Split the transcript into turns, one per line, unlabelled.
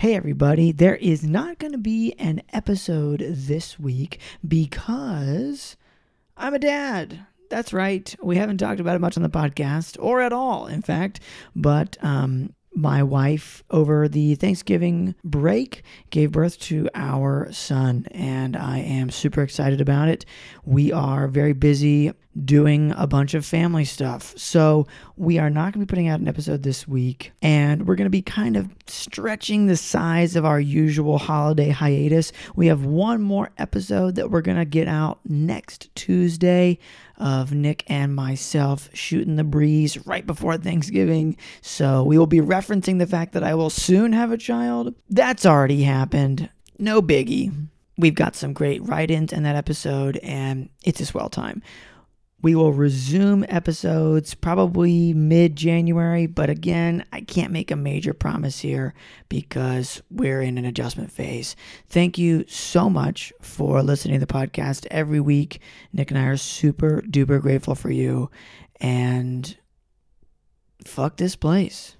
Hey, everybody, there is not going to be an episode this week because I'm a dad. That's right. We haven't talked about it much on the podcast or at all, in fact. But um, my wife, over the Thanksgiving break, gave birth to our son, and I am super excited about it. We are very busy doing a bunch of family stuff. So, we are not going to be putting out an episode this week, and we're going to be kind of stretching the size of our usual holiday hiatus. We have one more episode that we're going to get out next Tuesday of Nick and myself shooting the breeze right before Thanksgiving. So, we will be referencing the fact that I will soon have a child. That's already happened. No biggie. We've got some great write ins in that episode, and it's a swell time. We will resume episodes probably mid January, but again, I can't make a major promise here because we're in an adjustment phase. Thank you so much for listening to the podcast every week. Nick and I are super duper grateful for you. And fuck this place.